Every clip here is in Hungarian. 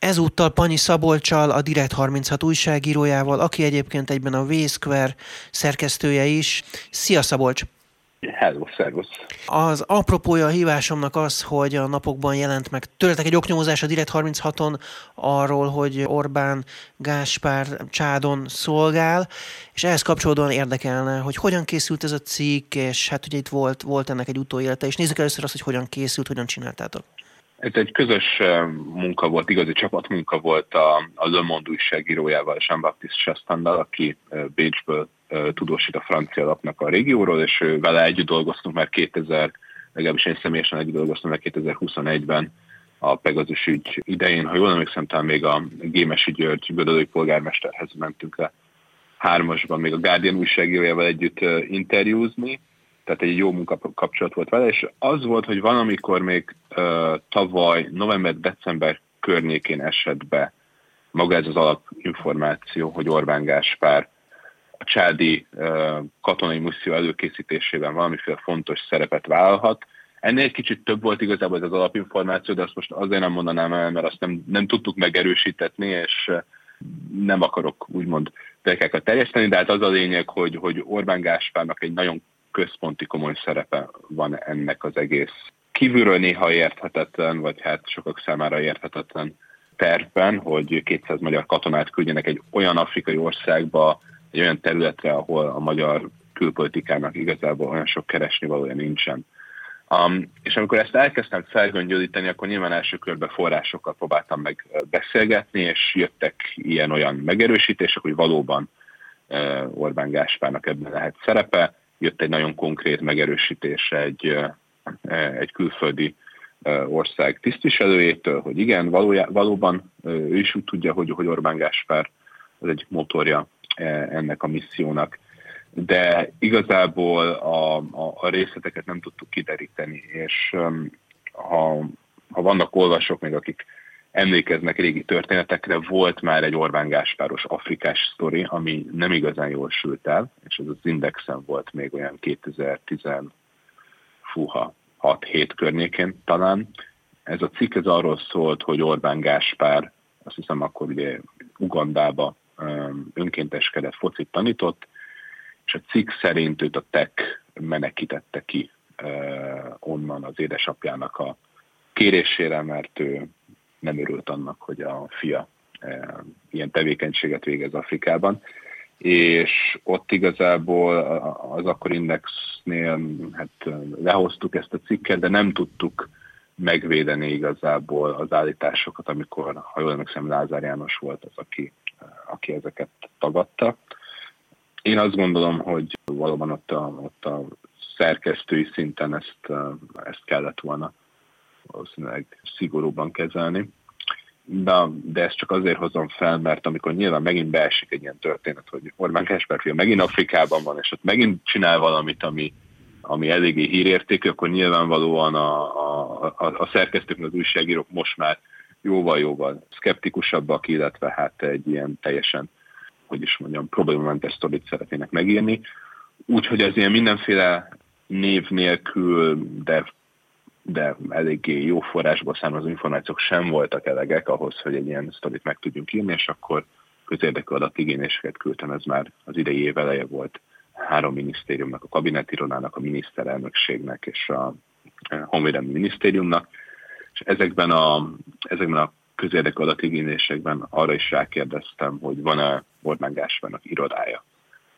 Ezúttal Panyi Szabolcsal, a Direkt 36 újságírójával, aki egyébként egyben a V-Square szerkesztője is. Szia Szabolcs! Hello, szervusz! Az apropója a hívásomnak az, hogy a napokban jelent meg tőletek egy oknyomozás a Direkt 36-on arról, hogy Orbán Gáspár Csádon szolgál, és ehhez kapcsolódóan érdekelne, hogy hogyan készült ez a cikk, és hát ugye itt volt, volt ennek egy utóélete, és nézzük először azt, hogy hogyan készült, hogyan csináltátok. Ez egy közös munka volt, igazi csapatmunka volt a, a Le Monde újságírójával, Jean-Baptiste Chastandal, aki Bécsből tudósít a francia lapnak a régióról, és vele együtt dolgoztunk már 2000, legalábbis én személyesen együtt dolgoztam már 2021-ben a Pegazus ügy idején. Ha jól emlékszem, talán még a Gémesi György Gödölői polgármesterhez mentünk le hármasban, még a Guardian újságírójával együtt interjúzni, tehát egy jó munkakapcsolat volt vele, és az volt, hogy van, amikor még uh, tavaly november-december környékén esett be maga ez az alapinformáció, hogy Orbán Gáspár a csádi uh, katonai misszió előkészítésében valamiféle fontos szerepet vállalhat. Ennél egy kicsit több volt igazából ez az alapinformáció, de azt most azért nem mondanám el, mert azt nem, nem tudtuk megerősítetni, és nem akarok úgymond tekekat terjeszteni, de hát az a lényeg, hogy, hogy Orbán Gáspárnak egy nagyon központi komoly szerepe van ennek az egész kívülről néha érthetetlen, vagy hát sokak számára érthetetlen tervben, hogy 200 magyar katonát küldjenek egy olyan afrikai országba, egy olyan területre, ahol a magyar külpolitikának igazából olyan sok keresni valója nincsen. Um, és amikor ezt elkezdtem felgöngyölíteni, akkor nyilván első körben forrásokkal próbáltam meg beszélgetni, és jöttek ilyen-olyan megerősítések, hogy valóban uh, Orbán Gáspárnak ebben lehet szerepe jött egy nagyon konkrét megerősítés egy, egy külföldi ország tisztviselőjétől, hogy igen, valójá, valóban ő is úgy tudja, hogy, hogy Orbán Gáspár az egy motorja ennek a missziónak. De igazából a, a, a részleteket nem tudtuk kideríteni, és ha, ha vannak olvasók még, akik emlékeznek régi történetekre, volt már egy Orbán Gáspáros afrikás sztori, ami nem igazán jól sült el, és ez az Indexen volt még olyan 2010 fúha 6-7 környékén talán. Ez a cikk ez arról szólt, hogy Orbán Gáspár, azt hiszem akkor ugye Ugandába önkénteskedett, focit tanított, és a cikk szerint őt a TEK menekítette ki onnan az édesapjának a kérésére, mert ő nem örült annak, hogy a fia e, ilyen tevékenységet végez Afrikában. És ott igazából az akkor Indexnél hát lehoztuk ezt a cikket, de nem tudtuk megvédeni igazából az állításokat, amikor, ha jól emlékszem, Lázár János volt az, aki, aki ezeket tagadta. Én azt gondolom, hogy valóban ott a, ott a szerkesztői szinten ezt, ezt kellett volna valószínűleg szigorúban kezelni. De, de ezt csak azért hozom fel, mert amikor nyilván megint beesik egy ilyen történet, hogy Orbán Kásper fia megint Afrikában van, és ott megint csinál valamit, ami, ami eléggé hírértékű, akkor nyilvánvalóan a, a, a, a szerkesztők, az újságírók most már jóval-jóval szkeptikusabbak, illetve hát egy ilyen teljesen, hogy is mondjam, problémamentes sztorit szeretnének megírni. Úgyhogy ez ilyen mindenféle név nélkül, de de eléggé jó forrásból származó információk sem voltak elegek ahhoz, hogy egy ilyen sztorit meg tudjunk írni, és akkor közérdekű adatigényéseket küldtem, ez már az idei év eleje volt. Három minisztériumnak, a kabinetironának, a miniszterelnökségnek és a Honvédelmi Minisztériumnak, és ezekben a, ezekben a közérdekű adatigényésekben arra is rákérdeztem, hogy van-e Orbán Gáspárnak irodája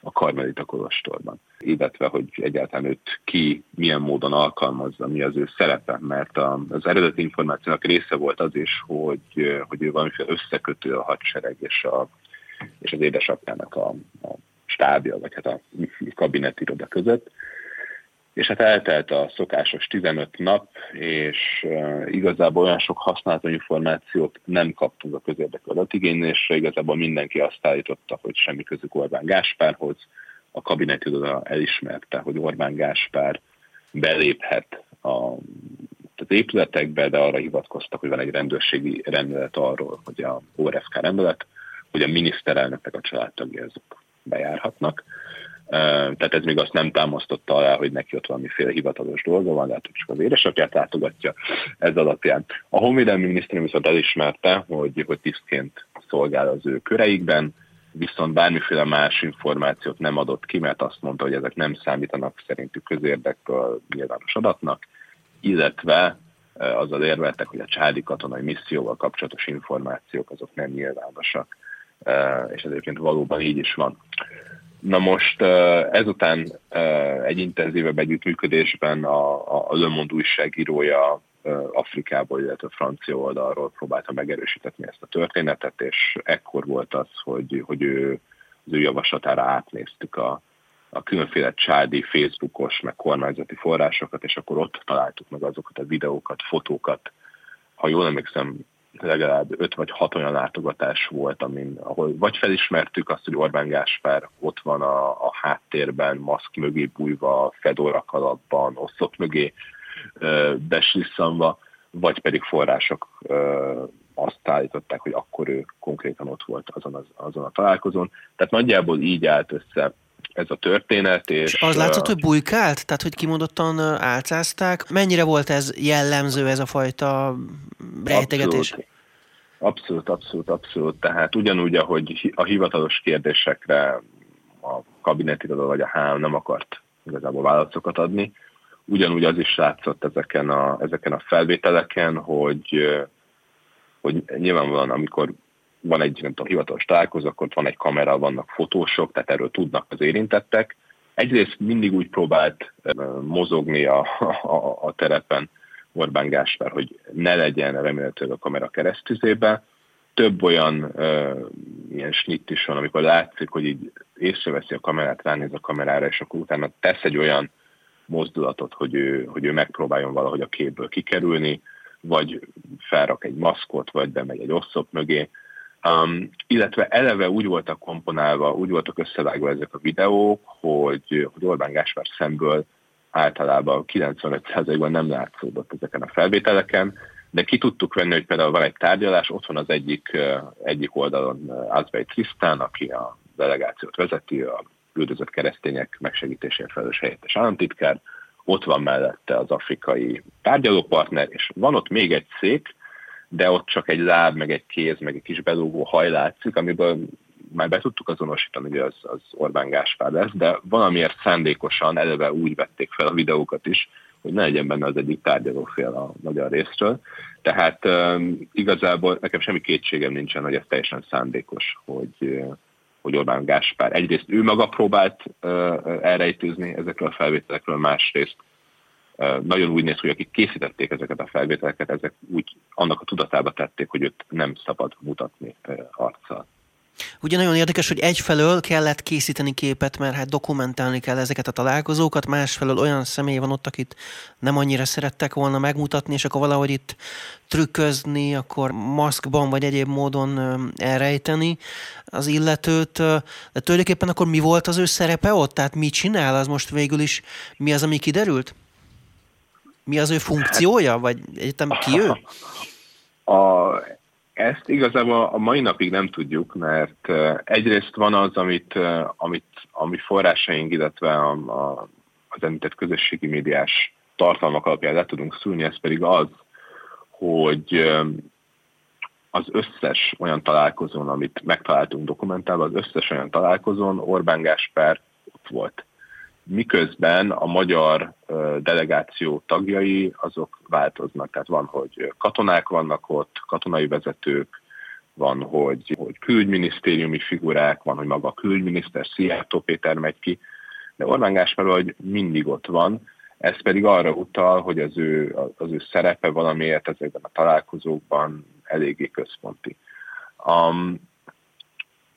a Karmelita Kolostorban, illetve hogy egyáltalán őt ki milyen módon alkalmazza, mi az ő szerepe, mert az eredeti információnak része volt az is, hogy, hogy ő valamiféle összekötő a hadsereg és, a, és az édesapjának a, a stábja, vagy hát a kabinetiroda között. És hát eltelt a szokásos 15 nap, és igazából olyan sok használható információt nem kaptunk a közérdekű adatigénylésre, igazából mindenki azt állította, hogy semmi közük Orbán Gáspárhoz, a kabinetüdoda elismerte, hogy Orbán Gáspár beléphet a, az épületekbe, de arra hivatkoztak, hogy van egy rendőrségi rendelet arról, hogy a ORFK rendelet, hogy a miniszterelnöknek a családtagja azok bejárhatnak. Tehát ez még azt nem támasztotta alá, hogy neki ott valamiféle hivatalos dolga van, lehet, hogy csak az édesapját látogatja ez alapján. A Honvédelmi Minisztérium viszont elismerte, hogy, hogy tisztként szolgál az ő köreikben, viszont bármiféle más információt nem adott ki, mert azt mondta, hogy ezek nem számítanak szerintük közérdekből nyilvános adatnak, illetve azzal érveltek, hogy a csádi katonai misszióval kapcsolatos információk azok nem nyilvánosak, és ez egyébként valóban így is van. Na most ezután egy intenzívebb együttműködésben a, a Le Monde újságírója Afrikából, illetve francia oldalról próbálta megerősíteni ezt a történetet, és ekkor volt az, hogy, hogy ő, az ő javaslatára átnéztük a, a különféle csádi, Facebookos, meg kormányzati forrásokat, és akkor ott találtuk meg azokat a videókat, fotókat. Ha jól emlékszem, legalább öt vagy hat olyan látogatás volt, amin, ahol vagy felismertük azt, hogy Orbán Gáspár ott van a, a háttérben, maszk mögé bújva, fedora kalapban, oszlop mögé beslisszanva, vagy pedig források azt állították, hogy akkor ő konkrétan ott volt azon, az, azon a találkozón. Tehát nagyjából így állt össze ez a történet. És, és az látszott, hogy bujkált? Tehát, hogy kimondottan álcázták? Mennyire volt ez jellemző, ez a fajta rejtegetés? Abszolút. Abszolút, abszolút, abszolút. Tehát ugyanúgy, ahogy a hivatalos kérdésekre a kabinetirodó vagy a HM nem akart igazából válaszokat adni, ugyanúgy az is látszott ezeken a, ezeken a felvételeken, hogy, hogy nyilvánvalóan amikor van egy nem tudom, hivatalos találkozó, akkor ott van egy kamera, vannak fotósok, tehát erről tudnak az érintettek. Egyrészt mindig úgy próbált mozogni a, a, a terepen Orbán Gáspár, hogy ne legyen remélhetőleg a kamera keresztüzébe. Több olyan ö, ilyen snitt is van, amikor látszik, hogy így észreveszi a kamerát, ránéz a kamerára, és akkor utána tesz egy olyan mozdulatot, hogy ő, hogy ő megpróbáljon valahogy a képből kikerülni, vagy felrak egy maszkot, vagy bemegy egy oszlop mögé. Um, illetve eleve úgy voltak komponálva, úgy voltak összevágva ezek a videók, hogy, hogy Orbán Gáspár szemből általában 95%-ban nem látszódott ezeken a felvételeken, de ki tudtuk venni, hogy például van egy tárgyalás, ott van az egyik, egyik oldalon Azbej Trisztán, aki a delegációt vezeti, a üldözött keresztények megsegítésért felelős helyettes államtitkár, ott van mellette az afrikai tárgyalópartner, és van ott még egy szék, de ott csak egy láb, meg egy kéz, meg egy kis belógó haj látszik, amiből már be tudtuk azonosítani, hogy az, az Orbán Gáspár lesz, de valamiért szándékosan eleve úgy vették fel a videókat is, hogy ne legyen benne az egyik tárgyalófél a magyar részről. Tehát um, igazából nekem semmi kétségem nincsen, hogy ez teljesen szándékos, hogy, hogy Orbán Gáspár egyrészt ő maga próbált uh, elrejtőzni ezekről a felvételekről, másrészt nagyon úgy néz, hogy akik készítették ezeket a felvételeket, ezek úgy annak a tudatába tették, hogy őt nem szabad mutatni uh, arccal. Ugye nagyon érdekes, hogy egyfelől kellett készíteni képet, mert hát dokumentálni kell ezeket a találkozókat, másfelől olyan személy van ott, akit nem annyira szerettek volna megmutatni, és akkor valahogy itt trükközni, akkor maszkban vagy egyéb módon elrejteni az illetőt. De tulajdonképpen akkor mi volt az ő szerepe ott? Tehát mit csinál? Az most végül is mi az, ami kiderült? Mi az ő funkciója? Vagy egyetem ki ő? A, ezt igazából a mai napig nem tudjuk, mert egyrészt van az, amit, amit ami forrásaink, illetve a, a, az említett közösségi médiás tartalmak alapján le tudunk szülni, ez pedig az, hogy az összes olyan találkozón, amit megtaláltunk dokumentálva, az összes olyan találkozón Orbán Gáspár ott volt miközben a magyar delegáció tagjai azok változnak. Tehát van, hogy katonák vannak ott, katonai vezetők, van, hogy, hogy külügyminisztériumi figurák, van, hogy maga a külügyminiszter, Szijjártó Péter megy ki, de Orbán Gáspár hogy mindig ott van, ez pedig arra utal, hogy az ő, az ő szerepe valamiért ezekben a találkozókban eléggé központi. Um,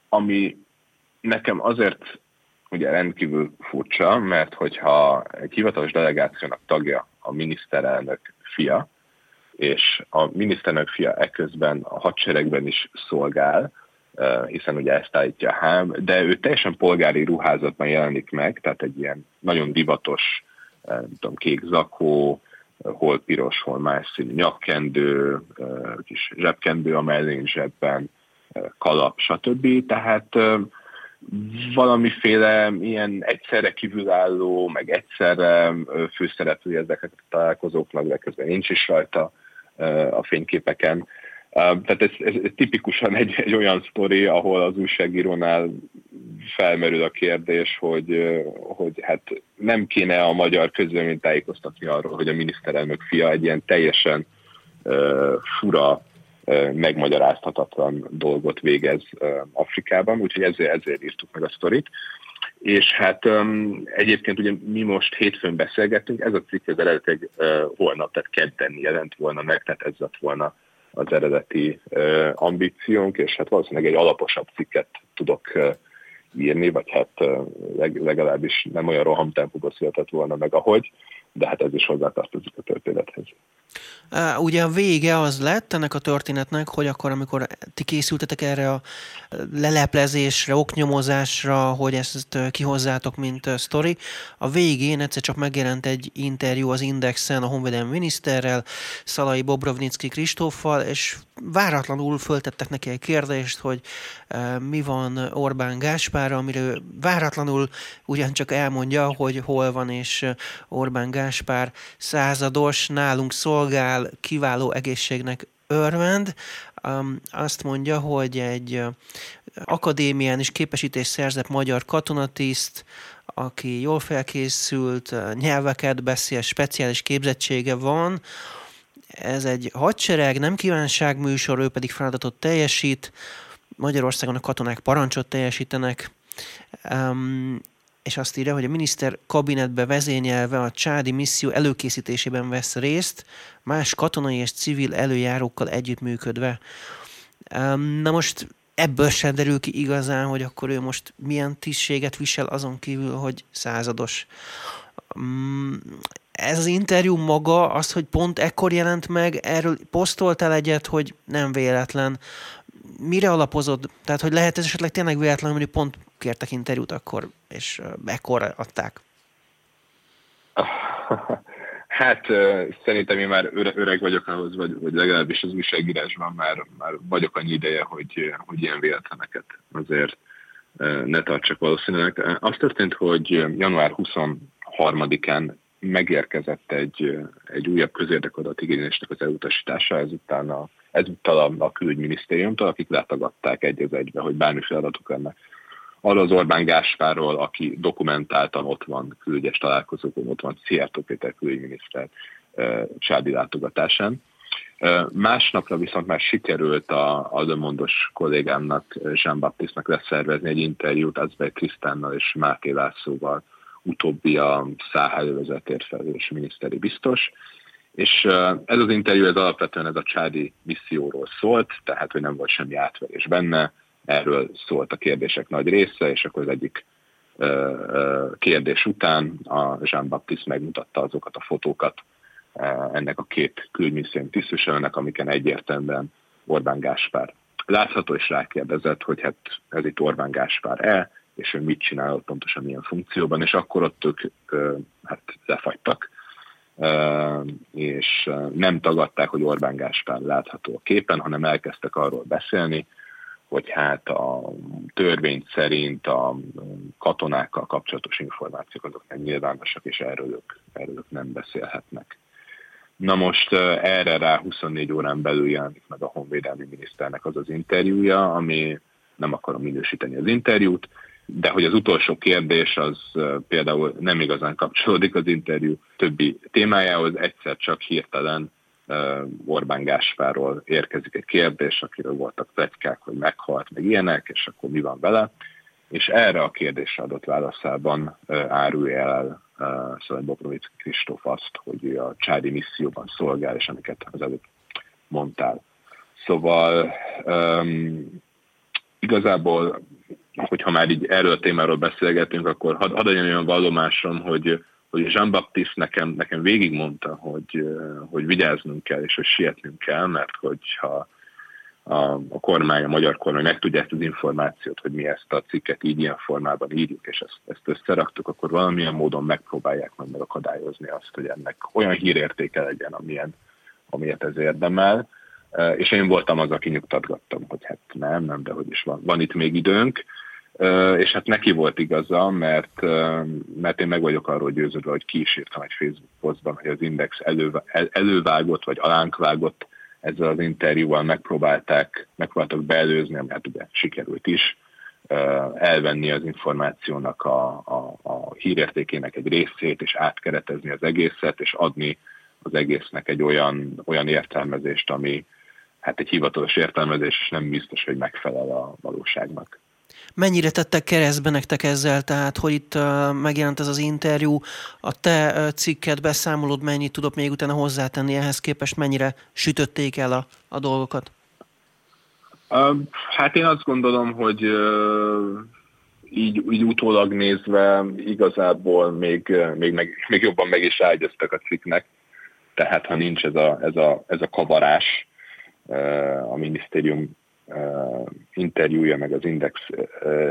ami nekem azért ugye rendkívül furcsa, mert hogyha egy hivatalos delegációnak tagja a miniszterelnök fia, és a miniszterelnök fia eközben a hadseregben is szolgál, hiszen ugye ezt állítja a Hám, de ő teljesen polgári ruházatban jelenik meg, tehát egy ilyen nagyon divatos, nem tudom, kék zakó, hol piros, hol más színű nyakkendő, kis zsebkendő a mellén zsebben, kalap, stb. Tehát valamiféle ilyen egyszerre kívülálló, meg egyszerre főszereplő ezeket a találkozóknak, de közben nincs is rajta a fényképeken. Tehát ez, ez, ez tipikusan egy, egy olyan sztori, ahol az újságírónál felmerül a kérdés, hogy, hogy hát nem kéne a magyar közvéleményt tájékoztatni arról, hogy a miniszterelnök fia egy ilyen teljesen uh, fura, megmagyarázhatatlan dolgot végez Afrikában, úgyhogy ezért, ezért írtuk meg a sztorit. És hát um, egyébként ugye mi most hétfőn beszélgettünk, ez a cikk az eredetileg uh, holnap, tehát kedden jelent volna meg, tehát ez lett volna az eredeti uh, ambíciónk, és hát valószínűleg egy alaposabb cikket tudok uh, írni, vagy hát uh, legalábbis nem olyan rohamtempóban született volna meg, ahogy, de hát ez is hozzátartozik a történethez. Ugye a vége az lett ennek a történetnek, hogy akkor, amikor ti készültetek erre a leleplezésre, oknyomozásra, hogy ezt kihozzátok, mint sztori, a végén egyszer csak megjelent egy interjú az Indexen a honvédelmi miniszterrel, Szalai Bobrovnicki Kristóffal, és váratlanul föltettek neki egy kérdést, hogy mi van Orbán Gáspárra, amiről váratlanul ugyancsak elmondja, hogy hol van, és Orbán Gáspár százados, nálunk szolgál, kiváló egészségnek örvend. Azt mondja, hogy egy akadémián is képesítés szerzett magyar katonatiszt, aki jól felkészült, nyelveket beszél, speciális képzettsége van, ez egy hadsereg, nem kívánságműsor, ő pedig feladatot teljesít, Magyarországon a katonák parancsot teljesítenek, um, és azt írja, hogy a miniszter kabinetbe vezényelve a csádi misszió előkészítésében vesz részt, más katonai és civil előjárókkal együttműködve. Na most ebből sem derül ki igazán, hogy akkor ő most milyen tisztséget visel azon kívül, hogy százados. Um, ez az interjú maga, az, hogy pont ekkor jelent meg, erről posztoltál egyet, hogy nem véletlen. Mire alapozod? Tehát, hogy lehet ez esetleg tényleg véletlen, hogy pont kértek interjút akkor, és ekkor adták? Hát szerintem én már öreg vagyok ahhoz, vagy, vagy legalábbis az újságírásban már, már vagyok annyi ideje, hogy, hogy ilyen véletleneket azért ne tartsak valószínűleg. Azt történt, hogy január 23-án megérkezett egy, egy újabb igényesnek az elutasítása, ezután a, ezúttal a, a külügyminisztériumtól, akik letagadták egy az egybe, hogy bármi feladatuk lenne. Arra az Orbán Gáspárról, aki dokumentáltan ott van külügyes találkozókon, ott van Szijjártó Péter külügyminiszter csádi látogatásán. Másnapra viszont már sikerült a, a Mondos kollégámnak, Jean Baptiste-nak leszervezni egy interjút Azbek Krisztánnal és Máté Lászlóval, utóbbi a száhelővezetért felelős miniszteri biztos, és ez az interjú ez alapvetően ez a csádi misszióról szólt, tehát hogy nem volt semmi átverés benne, erről szólt a kérdések nagy része, és akkor az egyik kérdés után a Jean-Baptiste megmutatta azokat a fotókat ennek a két külügymisszió tisztviselőnek, amiken egyértelműen Orbán Gáspár látható, és rákérdezett, hogy hát ez itt Orbán Gáspár-e, és ő mit csinál pontosan milyen funkcióban, és akkor ott ők hát lefagytak, és nem tagadták, hogy Orbán Gáspár látható a képen, hanem elkezdtek arról beszélni, hogy hát a törvény szerint a katonákkal kapcsolatos információk azok nem nyilvánosak, és erről ők, erről ők nem beszélhetnek. Na most erre rá 24 órán belül jelenik meg a honvédelmi miniszternek az az interjúja, ami nem akarom minősíteni az interjút, de hogy az utolsó kérdés az például nem igazán kapcsolódik az interjú többi témájához, egyszer csak hirtelen Orbán Gáspáról érkezik egy kérdés, akiről voltak pletykák, hogy meghalt, meg ilyenek, és akkor mi van vele. És erre a kérdésre adott válaszában árulja el szóval Bobrovic Kristóf azt, hogy a csádi misszióban szolgál, és amiket az előtt mondtál. Szóval um, igazából hogyha már így erről a témáról beszélgetünk, akkor hadd had olyan vallomásom, hogy, hogy Jean-Baptiste nekem, nekem végigmondta, hogy, hogy vigyáznunk kell, és hogy sietnünk kell, mert hogyha a, a kormány, a magyar kormány meg tudja ezt az információt, hogy mi ezt a cikket így ilyen formában írjuk, és ezt, ezt összeraktuk, akkor valamilyen módon megpróbálják majd megakadályozni azt, hogy ennek olyan hírértéke legyen, amilyen, amilyet ez érdemel. És én voltam az, aki nyugtatgattam, hogy hát nem, nem, de hogy is van, van itt még időnk. És hát neki volt igaza, mert, mert én meg vagyok arról győződve, hogy ki is írtam egy Facebook posztban, hogy az Index elő, elővágott, vagy alánkvágott ezzel az interjúval megpróbálták, megpróbáltak beelőzni, ami hát ugye sikerült is, elvenni az információnak a, a, a hírértékének egy részét, és átkeretezni az egészet, és adni az egésznek egy olyan, olyan értelmezést, ami hát egy hivatalos értelmezés, és nem biztos, hogy megfelel a valóságnak. Mennyire tettek keresztbe nektek ezzel, tehát hogy itt uh, megjelent ez az interjú, a te uh, cikket, beszámolod, mennyit tudok még utána hozzátenni ehhez képest, mennyire sütötték el a, a dolgokat? Uh, hát én azt gondolom, hogy így, így utólag nézve igazából még, még, meg, még jobban meg is ágyaztak a cikknek, tehát ha nincs ez a, ez a, ez a kavarás a minisztérium interjúja meg az Index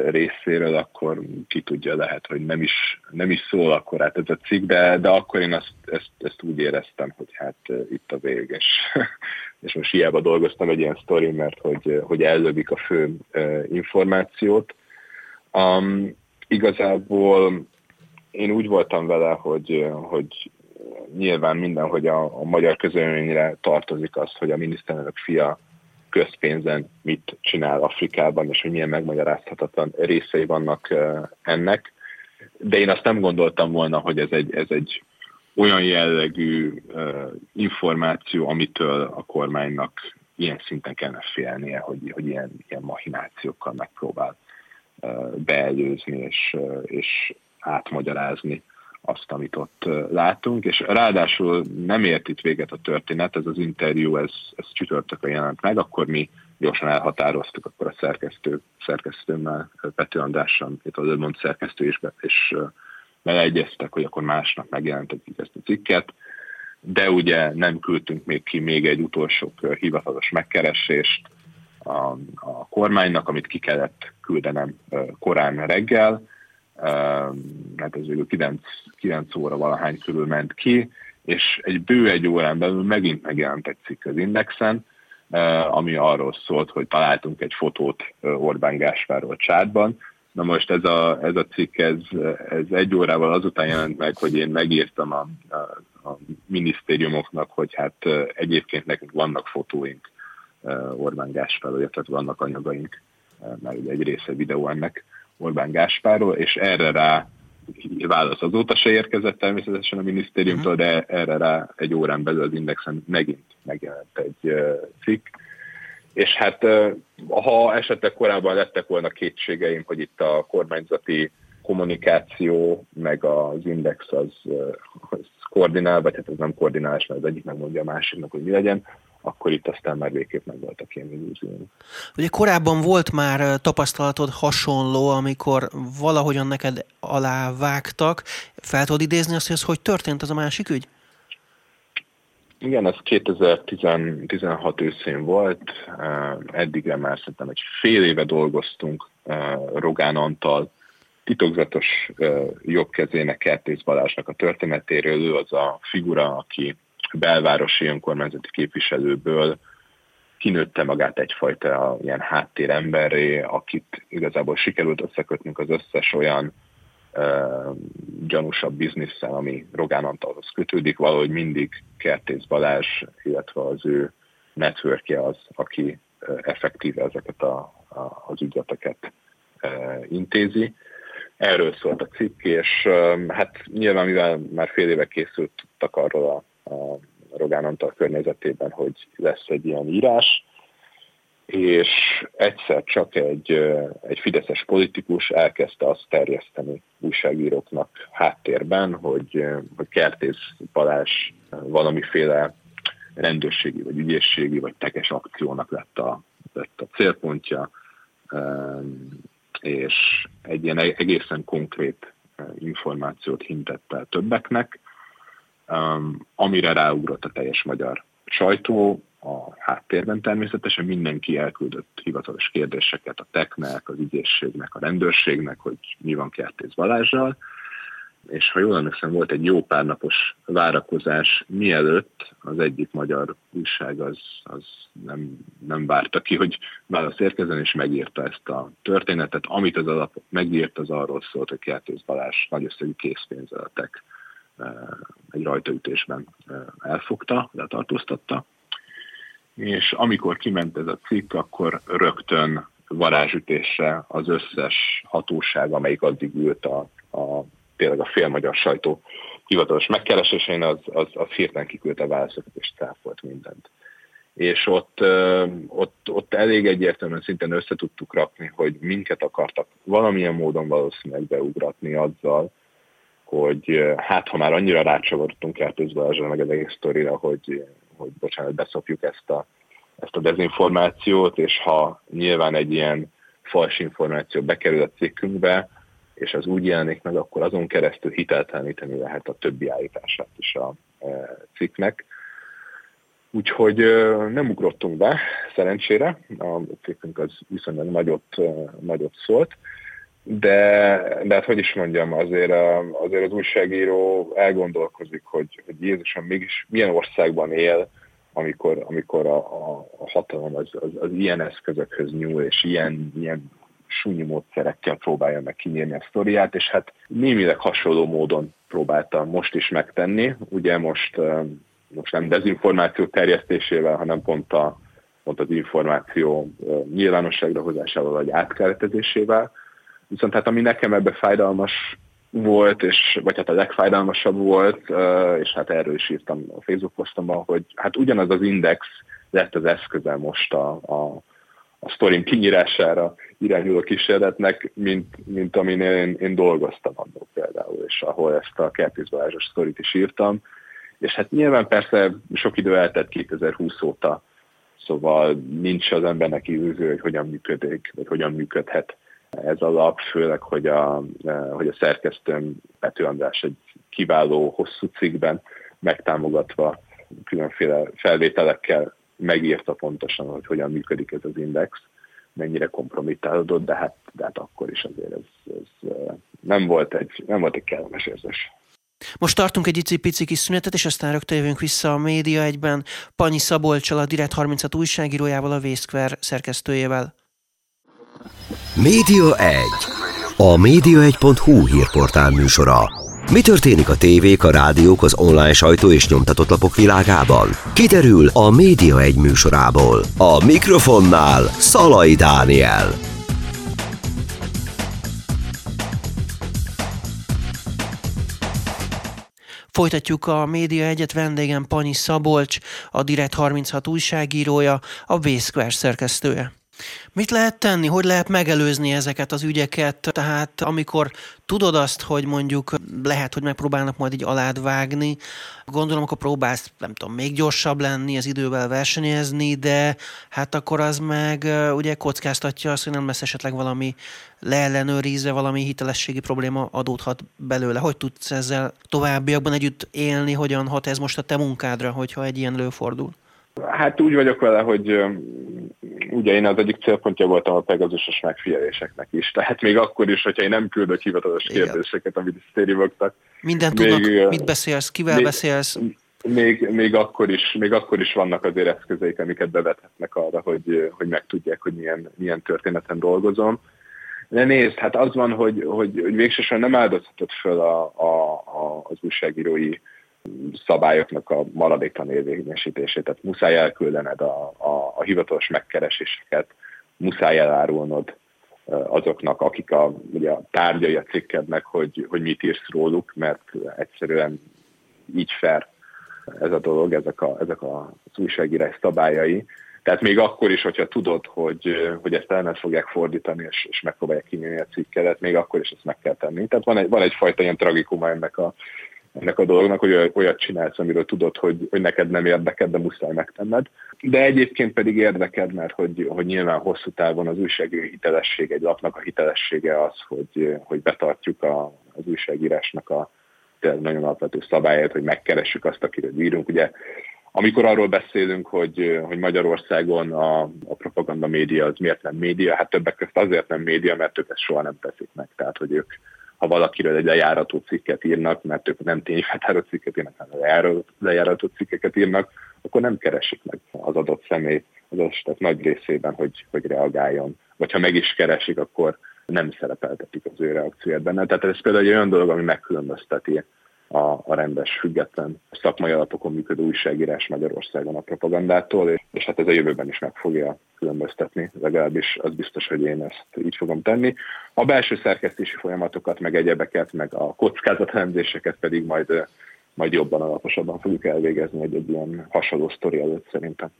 részéről, akkor ki tudja, lehet, hogy nem is, nem is szól akkor át ez a cikk, de, de akkor én azt, ezt, ezt úgy éreztem, hogy hát itt a vég, és, most hiába dolgoztam egy ilyen sztori, mert hogy, hogy ellövik a fő információt. Um, igazából én úgy voltam vele, hogy, hogy nyilván minden, hogy a, a magyar közölményre tartozik az, hogy a miniszterelnök fia közpénzen mit csinál Afrikában, és hogy milyen megmagyarázhatatlan részei vannak ennek. De én azt nem gondoltam volna, hogy ez egy, ez egy olyan jellegű információ, amitől a kormánynak ilyen szinten kellene félnie, hogy, hogy ilyen, ilyen mahinációkkal megpróbál beelőzni és, és átmagyarázni azt, amit ott látunk, és ráadásul nem ért itt véget a történet, ez az interjú, ez, ez csütörtökön jelent meg, akkor mi gyorsan elhatároztuk, akkor a szerkesztő, szerkesztőmmel, Pető Andrással, itt az Ödmond szerkesztő is, be, és beleegyeztek, hogy akkor másnak megjelentetjük ezt a cikket, de ugye nem küldtünk még ki még egy utolsó hivatalos megkeresést a, a kormánynak, amit ki kellett küldenem korán reggel, hát ez végül 9, 9 óra valahány körül ment ki, és egy bő egy órán belül megint megjelent egy cikk az Indexen, ami arról szólt, hogy találtunk egy fotót Orbán Gáspárról csátban. Na most ez a, ez a cikk, ez, ez egy órával azután jelent meg, hogy én megírtam a, a, a minisztériumoknak, hogy hát egyébként nekünk vannak fotóink Orbán Gáspárról, illetve vannak anyagaink, mert ugye egy része videó ennek Orbán Gáspárról, és erre rá válasz azóta se érkezett természetesen a minisztériumtól, de erre rá egy órán belül az Indexen megint megjelent egy cikk. És hát ha esetleg korábban lettek volna kétségeim, hogy itt a kormányzati kommunikáció, meg az index az, az koordinál, vagy hát ez nem koordinálás, mert az egyik megmondja a másiknak, hogy mi legyen, akkor itt aztán már végképp meg voltak ilyen illúziók. Ugye korábban volt már tapasztalatod hasonló, amikor valahogyan neked alávágtak. Fel tudod idézni azt, hogy ez hogy történt az a másik ügy? Igen, ez 2016 őszén volt, eddigre már szerintem egy fél éve dolgoztunk Rogán Antal titokzatos jobbkezének Kertész Balázsnak a történetéről. Ő az a figura, aki belvárosi önkormányzati képviselőből kinőtte magát egyfajta ilyen háttéremberré, akit igazából sikerült összekötnünk az összes olyan uh, gyanúsabb bizniszsel, ami Rogán Antalhoz kötődik, valahogy mindig Kertész Balázs, illetve az ő networkje az, aki uh, effektíve ezeket a, a, az ügyleteket uh, intézi. Erről szólt a cikk, és hát nyilván, mivel már fél éve készültek arról a a Rogán Antal környezetében, hogy lesz egy ilyen írás, és egyszer csak egy, egy fideszes politikus elkezdte azt terjeszteni újságíróknak háttérben, hogy, hogy Kertész Balázs valamiféle rendőrségi, vagy ügyészségi, vagy tekes akciónak lett a, lett a célpontja, és egy ilyen egészen konkrét információt hintett el többeknek, amire ráugrott a teljes magyar sajtó, a háttérben természetesen mindenki elküldött hivatalos kérdéseket a teknek, az ügyészségnek, a rendőrségnek, hogy mi van Kertész Balázsral, és ha jól emlékszem, volt egy jó pár napos várakozás, mielőtt az egyik magyar újság az, az nem, nem várta ki, hogy válasz érkezzen, és megírta ezt a történetet. Amit az alap megírt, az arról szólt, hogy Kertész Balázs nagy összegű készpénzeletek egy rajtaütésben elfogta, letartóztatta. És amikor kiment ez a cikk, akkor rögtön varázsütésre az összes hatóság, amelyik addig ült a, a tényleg a fél magyar sajtó hivatalos megkeresésein, az, az, az hirtelen kiküldte válaszokat és cáfolt mindent. És ott, ott, ott elég egyértelműen szinten össze tudtuk rakni, hogy minket akartak valamilyen módon valószínűleg beugratni azzal, hogy hát ha már annyira rácsavarodtunk Kertész Balázsra meg az egész sztorira, hogy, hogy bocsánat, beszopjuk ezt a, ezt a dezinformációt, és ha nyilván egy ilyen fals információ bekerül a cikkünkbe, és az úgy jelenik meg, akkor azon keresztül hitelteleníteni lehet a többi állítását is a e, cikknek. Úgyhogy e, nem ugrottunk be, szerencsére, a cikkünk az viszonylag nagyot, nagyot szólt, de, de hát hogy is mondjam, azért, azért az újságíró elgondolkozik, hogy, hogy Jézusom mégis milyen országban él, amikor, amikor a, a, a hatalom az, az, az ilyen eszközökhöz nyúl, és ilyen, ilyen súnyi módszerekkel próbálja meg kinyírni a sztoriát, és hát némileg hasonló módon próbálta most is megtenni. Ugye most, most nem dezinformáció terjesztésével, hanem pont, a, pont az információ nyilvánosságra hozásával vagy átkeretezésével. Viszont hát ami nekem ebbe fájdalmas volt, és, vagy hát a legfájdalmasabb volt, és hát erről is írtam a Facebook posztomban, hogy hát ugyanaz az index lett az eszköze most a, a, a sztorim kinyírására irányuló kísérletnek, mint, mint amin én, én dolgoztam annól például, és ahol ezt a Kertész Balázsos sztorit is írtam. És hát nyilván persze sok idő eltett 2020 óta, szóval nincs az embernek illúzió, hogy hogyan működik, vagy hogyan működhet ez a lap, főleg, hogy a, hogy a szerkesztőm Pető András egy kiváló hosszú cikkben megtámogatva különféle felvételekkel megírta pontosan, hogy hogyan működik ez az index, mennyire kompromittálódott, de hát, de hát akkor is azért ez, ez nem, volt egy, nem volt egy kellemes érzés. Most tartunk egy icipici kis szünetet, és aztán rögtön jövünk vissza a média egyben Panyi Szabolcsal, a Direkt 36 újságírójával, a Vészkver szerkesztőjével. Média 1. A média1.hu hírportál műsora. Mi történik a tévék, a rádiók, az online sajtó és nyomtatott lapok világában? Kiderül a Média egy műsorából. A mikrofonnál Szalai Dániel. Folytatjuk a Média Egyet vendégem Panyi Szabolcs, a Direkt 36 újságírója, a Vészkver szerkesztője. Mit lehet tenni? Hogy lehet megelőzni ezeket az ügyeket? Tehát amikor tudod azt, hogy mondjuk lehet, hogy megpróbálnak majd így alád vágni, gondolom, akkor próbálsz, nem tudom, még gyorsabb lenni, az idővel versenyezni, de hát akkor az meg ugye kockáztatja azt, hogy nem lesz esetleg valami leellenőrizve, valami hitelességi probléma adódhat belőle. Hogy tudsz ezzel továbbiakban együtt élni, hogyan hat ez most a te munkádra, hogyha egy ilyen előfordul? Hát úgy vagyok vele, hogy ugye én az egyik célpontja voltam a Pegazusos megfigyeléseknek is. Tehát még akkor is, hogyha én nem küldök hivatalos Igen. kérdéseket, amit sztérivogtak. Minden tudnak, még, mit beszélsz, kivel még, beszélsz. Még, még, akkor is, még akkor is vannak azért eszközeik, amiket bevethetnek arra, hogy, hogy megtudják, hogy milyen, milyen történeten dolgozom. De nézd, hát az van, hogy, hogy, hogy végsősorban nem áldozhatod föl a, a, a, az újságírói szabályoknak a maradéktalan érvényesítését. Tehát muszáj elküldened a, a, a hivatalos megkereséseket, muszáj elárulnod azoknak, akik a, ugye a tárgyai a cikkednek, hogy, hogy mit írsz róluk, mert egyszerűen így fair ez a dolog, ezek, a, ezek az újságírás szabályai. Tehát még akkor is, hogyha tudod, hogy, hogy ezt el fogják fordítani, és, és megpróbálják kinyílni a cikkedet, még akkor is ezt meg kell tenni. Tehát van, egy, van egyfajta ilyen tragikuma ennek a, ennek a dolognak, hogy olyat csinálsz, amiről tudod, hogy, hogy neked nem érdeked, de muszáj megtenned. De egyébként pedig érdeked, mert hogy, hogy nyilván hosszú távon az újságíró hitelesség, egy lapnak a hitelessége az, hogy, hogy betartjuk a, az újságírásnak a nagyon alapvető szabályát, hogy megkeressük azt, akiről írunk. Ugye amikor arról beszélünk, hogy, hogy Magyarországon a, a propaganda média az miért nem média, hát többek között azért nem média, mert ők ezt soha nem teszik meg. Tehát, hogy ők, ha valakiről egy lejárató cikket írnak, mert ők nem tényfeltáró cikket írnak, hanem lejárató cikkeket írnak, akkor nem keresik meg az adott személy az esetek nagy részében, hogy, hogy reagáljon. Vagy ha meg is keresik, akkor nem szerepeltetik az ő reakcióját benne. Tehát ez például egy olyan dolog, ami megkülönbözteti a, a rendes, független szakmai alapokon működő újságírás Magyarországon a propagandától, és, és hát ez a jövőben is meg fogja különböztetni, legalábbis az biztos, hogy én ezt így fogom tenni. A belső szerkesztési folyamatokat, meg egyebeket, meg a kockázatelemzéseket pedig majd majd jobban, alaposabban fogjuk elvégezni egy, egy ilyen hasonló sztori előtt szerintem.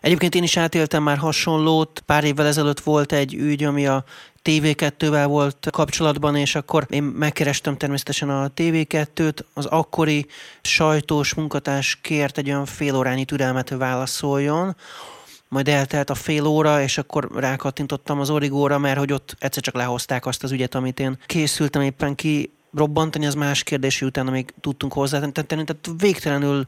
Egyébként én is átéltem már hasonlót. Pár évvel ezelőtt volt egy ügy, ami a TV2-vel volt kapcsolatban, és akkor én megkerestem természetesen a TV2-t, az akkori sajtós munkatárs kért egy olyan fél órányi türelmet, hogy válaszoljon, majd eltelt a fél óra, és akkor rákattintottam az origóra, mert hogy ott egyszer csak lehozták azt az ügyet, amit én készültem éppen ki, robbantani, az más kérdés, utána még tudtunk hozzátenni. Tehát végtelenül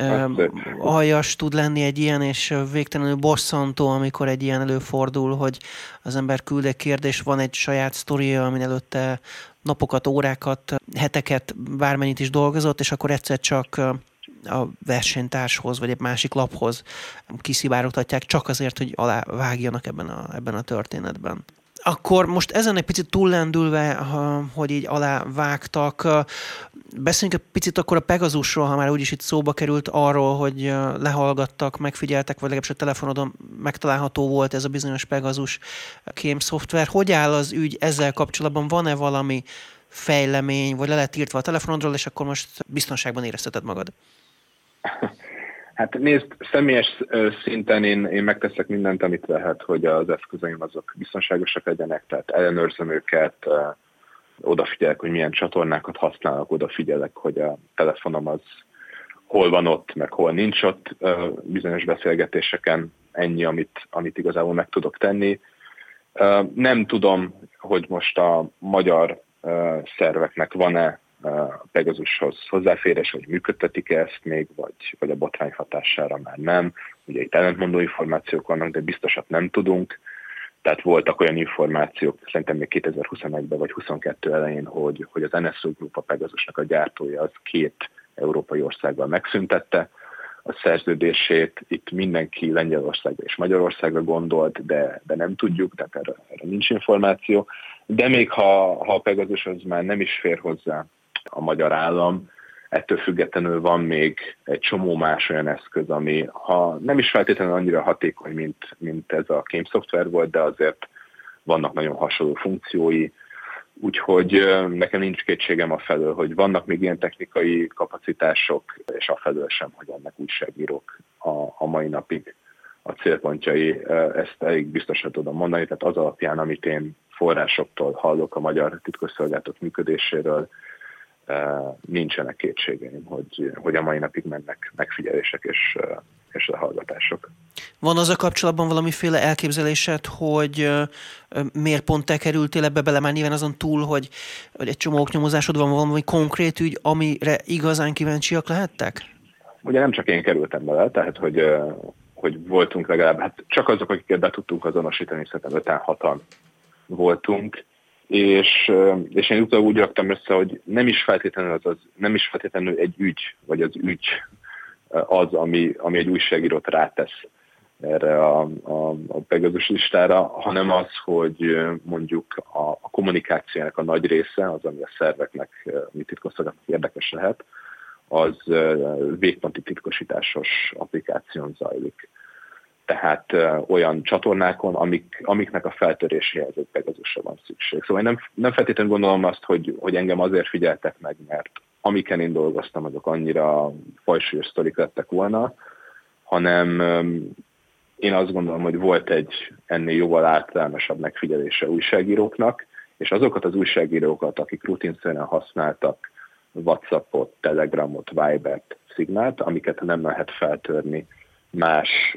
uh, aljas tud lenni egy ilyen, és végtelenül bosszantó, amikor egy ilyen előfordul, hogy az ember küld egy kérdést, van egy saját sztoria, amin előtte napokat, órákat, heteket, bármennyit is dolgozott, és akkor egyszer csak a versenytárshoz, vagy egy másik laphoz kiszivárogtatják csak azért, hogy alá vágjanak ebben a, ebben a történetben. Akkor most ezen egy picit túllendülve, hogy így alá vágtak, beszéljünk egy picit akkor a Pegazusról, ha már úgyis itt szóba került arról, hogy lehallgattak, megfigyeltek, vagy legalábbis a telefonodon megtalálható volt ez a bizonyos Pegazus kém szoftver. Hogy áll az ügy ezzel kapcsolatban? Van-e valami fejlemény, vagy le lett írtva a telefonodról, és akkor most biztonságban érezteted magad? Hát nézd, személyes szinten én, én megteszek mindent, amit lehet, hogy az eszközeim azok biztonságosak legyenek, tehát ellenőrzöm őket, odafigyelek, hogy milyen csatornákat használok, odafigyelek, hogy a telefonom az hol van ott, meg hol nincs ott bizonyos beszélgetéseken, ennyi, amit, amit igazából meg tudok tenni. Nem tudom, hogy most a magyar szerveknek van-e a Pegasushoz hozzáférés, hogy működtetik -e ezt még, vagy, vagy a botrány hatására már nem. Ugye itt ellentmondó információk vannak, de biztosat nem tudunk. Tehát voltak olyan információk, szerintem még 2021-ben vagy 2022 elején, hogy, hogy az NSO Group a Pegasusnak a gyártója az két európai országgal megszüntette a szerződését. Itt mindenki Lengyelországra és Magyarországra gondolt, de, de nem tudjuk, tehát erre, erre nincs információ. De még ha, ha a Pegasus az már nem is fér hozzá a magyar állam. Ettől függetlenül van még egy csomó más olyan eszköz, ami ha nem is feltétlenül annyira hatékony, mint, mint ez a kém szoftver volt, de azért vannak nagyon hasonló funkciói, Úgyhogy nekem nincs kétségem a felől, hogy vannak még ilyen technikai kapacitások, és a felől sem, hogy ennek újságírók a, a mai napig a célpontjai, ezt elég biztosan tudom mondani, tehát az alapján, amit én forrásoktól hallok a magyar titkosszolgálatok működéséről, nincsenek kétségeim, hogy, hogy a mai napig mennek megfigyelések és, és lehallgatások. Van az a kapcsolatban valamiféle elképzelésed, hogy miért pont te kerültél ebbe bele, már nyilván azon túl, hogy, hogy egy csomó oknyomozásod van, valami konkrét ügy, amire igazán kíváncsiak lehettek? Ugye nem csak én kerültem bele, tehát hogy, hogy voltunk legalább, hát csak azok, akiket be tudtunk azonosítani, szerintem 5-6-an voltunk, és, és én utána úgy raktam össze, hogy nem is feltétlenül az, az nem is feltétlenül egy ügy, vagy az ügy az, ami, ami egy újságírót rátesz erre a, a, a Pegasus listára, hanem az, hogy mondjuk a, a kommunikációnak a nagy része, az, ami a szerveknek, mi titkosszolgálatnak érdekes lehet, az végponti titkosításos applikáción zajlik tehát olyan csatornákon, amik, amiknek a feltöréséhez egy Pegazusra van szükség. Szóval én nem, nem feltétlenül gondolom azt, hogy, hogy engem azért figyeltek meg, mert amiken én dolgoztam, azok annyira fajsúlyos sztorik lettek volna, hanem én azt gondolom, hogy volt egy ennél jóval általánosabb megfigyelése újságíróknak, és azokat az újságírókat, akik rutinszerűen használtak WhatsAppot, Telegramot, Vibert, Szignált, amiket nem lehet feltörni más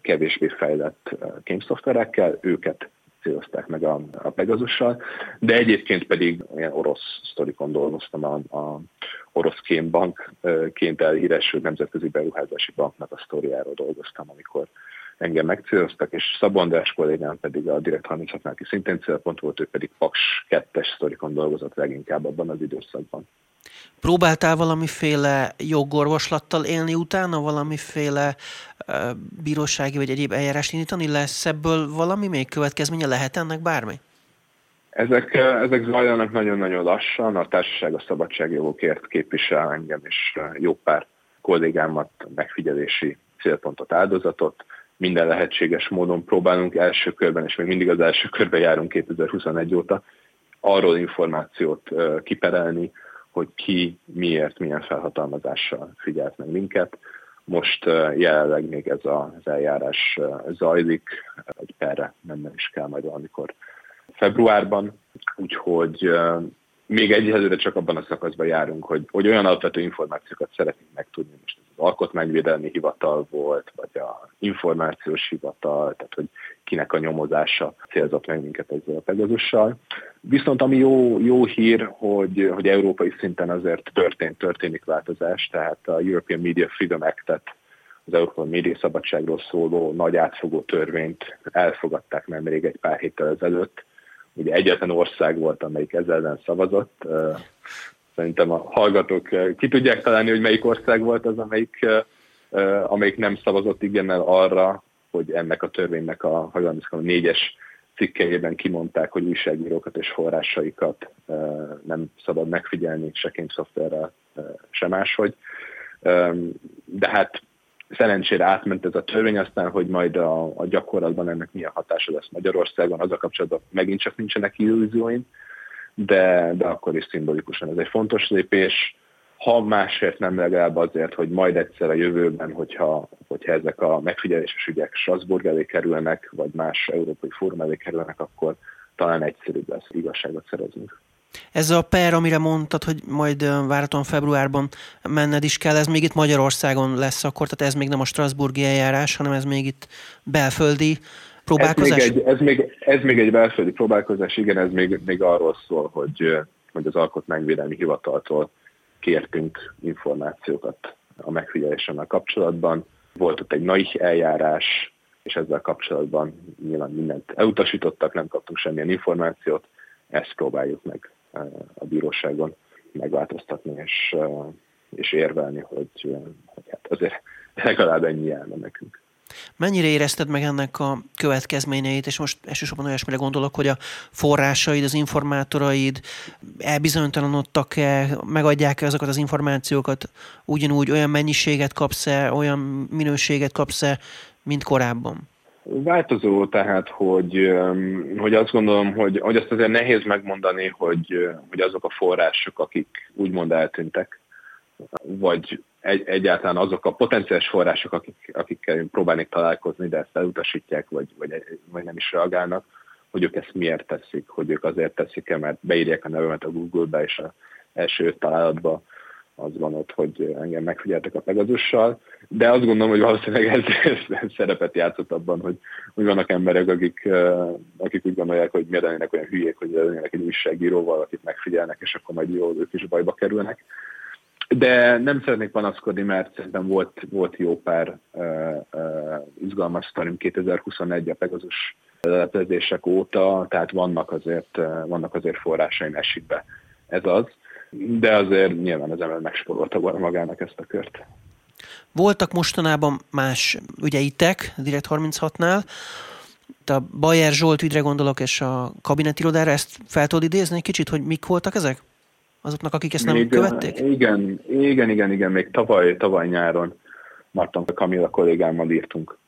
kevésbé fejlett kémszoftverekkel, őket célozták meg a, a Pegasussal, de egyébként pedig ilyen orosz sztorikon dolgoztam a, a orosz kémbankként elhíresült nemzetközi beruházási banknak a sztoriáról dolgoztam, amikor engem megcéloztak, és Szabó András kollégám pedig a Direkt 36-nál, aki szintén célpont volt, ő pedig Paks 2-es sztorikon dolgozott leginkább abban az időszakban. Próbáltál valamiféle jogorvoslattal élni utána, valamiféle uh, bírósági vagy egyéb eljárást indítani? Lesz ebből valami még következménye? Lehet ennek bármi? Ezek, ezek zajlanak nagyon-nagyon lassan. A Társaság a Szabadságjogokért képvisel engem és jó pár kollégámat megfigyelési célpontot, áldozatot minden lehetséges módon próbálunk első körben, és még mindig az első körben járunk 2021 óta, arról információt kiperelni, hogy ki miért, milyen felhatalmazással figyelt meg minket. Most jelenleg még ez az eljárás zajlik, egy perre mennem is kell majd valamikor februárban, úgyhogy még egyelőre csak abban a szakaszban járunk, hogy, hogy olyan alapvető információkat szeretnénk megtudni. Most az alkotmányvédelmi hivatal volt, vagy a információs hivatal, tehát hogy kinek a nyomozása célzott meg minket ezzel a Pegazussal. Viszont ami jó, jó hír, hogy, hogy európai szinten azért történt, történik változás, tehát a European Media Freedom Act-et az Európai Média Szabadságról szóló nagy átfogó törvényt elfogadták nemrég egy pár héttel ezelőtt, ugye egyetlen ország volt, amelyik ezzel ellen szavazott. Szerintem a hallgatók ki tudják találni, hogy melyik ország volt az, amelyik, amelyik nem szavazott igennel arra, hogy ennek a törvénynek a, a négyes cikkeiben kimondták, hogy újságírókat és forrásaikat nem szabad megfigyelni se szoftverrel, se máshogy. De hát szerencsére átment ez a törvény, aztán, hogy majd a, a gyakorlatban ennek milyen hatása lesz Magyarországon, az a kapcsolatban megint csak nincsenek illúzióim, de, de akkor is szimbolikusan ez egy fontos lépés, ha másért nem legalább azért, hogy majd egyszer a jövőben, hogyha, hogyha ezek a megfigyeléses ügyek Strasbourg elé kerülnek, vagy más európai fórum elé kerülnek, akkor talán egyszerűbb lesz igazságot szerezünk. Ez a per, amire mondtad, hogy majd várhatóan februárban menned is kell, ez még itt Magyarországon lesz akkor, tehát ez még nem a Strasburgi eljárás, hanem ez még itt belföldi próbálkozás? Ez még egy, ez még, ez még egy belföldi próbálkozás, igen, ez még, még arról szól, hogy, hogy az Alkotmányvédelmi Hivataltól kértünk információkat a megfigyelésemmel kapcsolatban. Volt ott egy nagy eljárás, és ezzel kapcsolatban nyilván mindent elutasítottak, nem kaptunk semmilyen információt, ezt próbáljuk meg a bíróságon megváltoztatni és, és érvelni, hogy, hogy hát azért legalább ennyi járna nekünk. Mennyire érezted meg ennek a következményeit, és most elsősorban olyasmire gondolok, hogy a forrásaid, az informátoraid elbizonytalanodtak-e, megadják-e azokat az információkat, ugyanúgy olyan mennyiséget kapsz-e, olyan minőséget kapsz-e, mint korábban? Változó tehát, hogy, hogy azt gondolom, hogy, hogy azt azért nehéz megmondani, hogy, hogy azok a források, akik úgymond eltűntek, vagy egy, egyáltalán azok a potenciális források, akik, akikkel próbálnék találkozni, de ezt elutasítják, vagy, vagy, vagy nem is reagálnak, hogy ők ezt miért teszik, hogy ők azért teszik-e, mert beírják a nevemet a Google-be, és az első találatba az van ott, hogy engem megfigyeltek a Pegazussal, de azt gondolom, hogy valószínűleg ez, ez szerepet játszott abban, hogy, hogy vannak emberek, akik, akik úgy gondolják, hogy miért lennének olyan hülyék, hogy lennének egy újságíróval, akit megfigyelnek, és akkor majd jó, ők is bajba kerülnek. De nem szeretnék panaszkodni, mert szerintem volt, volt jó pár uh, uh, izgalmas sztorim 2021 a Pegazus lelepezések óta, tehát vannak azért, uh, vannak azért forrásaim esik be. Ez az de azért nyilván az ember megsporolta volna magának ezt a kört. Voltak mostanában más ügyeitek, Direkt 36-nál, a Bayer Zsolt ügyre gondolok, és a kabinetirodára, ezt fel tudod idézni egy kicsit, hogy mik voltak ezek? Azoknak, akik ezt nem még, követték? Igen, igen, igen, igen, még tavaly, tavaly nyáron Marton Kamilla kollégámmal írtunk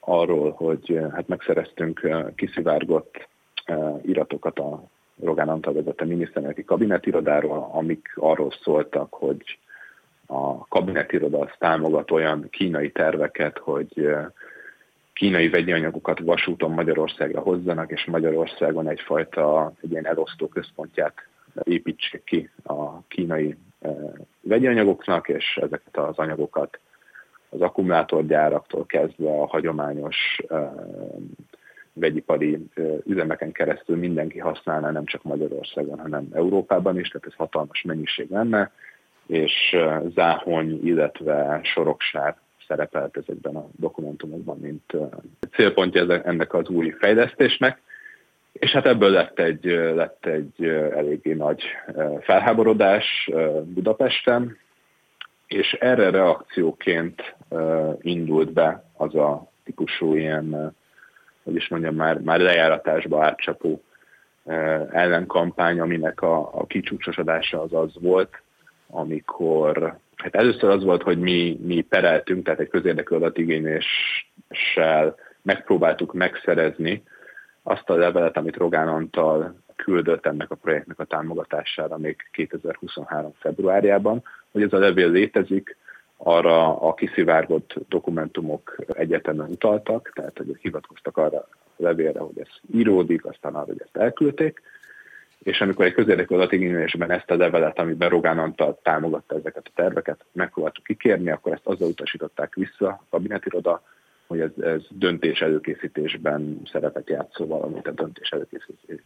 arról, hogy hát megszereztünk kiszivárgott iratokat a Rogán Antal vezette miniszterelnöki kabinetirodáról, amik arról szóltak, hogy a kabinetiroda az támogat olyan kínai terveket, hogy kínai vegyi anyagokat vasúton Magyarországra hozzanak, és Magyarországon egyfajta egy ilyen elosztó központját építsék ki a kínai vegyi anyagoknak, és ezeket az anyagokat az akkumulátorgyáraktól kezdve a hagyományos vegyipari üzemeken keresztül mindenki használná, nem csak Magyarországon, hanem Európában is, tehát ez hatalmas mennyiség lenne, és záhony, illetve soroksár szerepelt ezekben a dokumentumokban, mint célpontja ennek az új fejlesztésnek. És hát ebből lett egy, lett egy eléggé nagy felháborodás Budapesten, és erre reakcióként indult be az a típusú ilyen, hogy is mondjam, már, már lejáratásba átcsapó ellenkampány, aminek a, a kicsúcsosodása az az volt, amikor hát először az volt, hogy mi, mi pereltünk, tehát egy közérdekű adatigényéssel megpróbáltuk megszerezni azt a levelet, amit Rogán Antal küldött ennek a projektnek a támogatására még 2023. februárjában, hogy ez a levél létezik, arra a kiszivárgott dokumentumok egyetemen utaltak, tehát hogy hivatkoztak arra a levélre, hogy ez íródik, aztán arra, hogy ezt elküldték, és amikor egy közérdekű adatigénylésben ezt a levelet, amiben Rogán Antal támogatta ezeket a terveket, megpróbáltuk kikérni, akkor ezt azzal utasították vissza a kabinetiroda, hogy ez, ez döntés előkészítésben szerepet játszó valamit, a döntés előkészítő,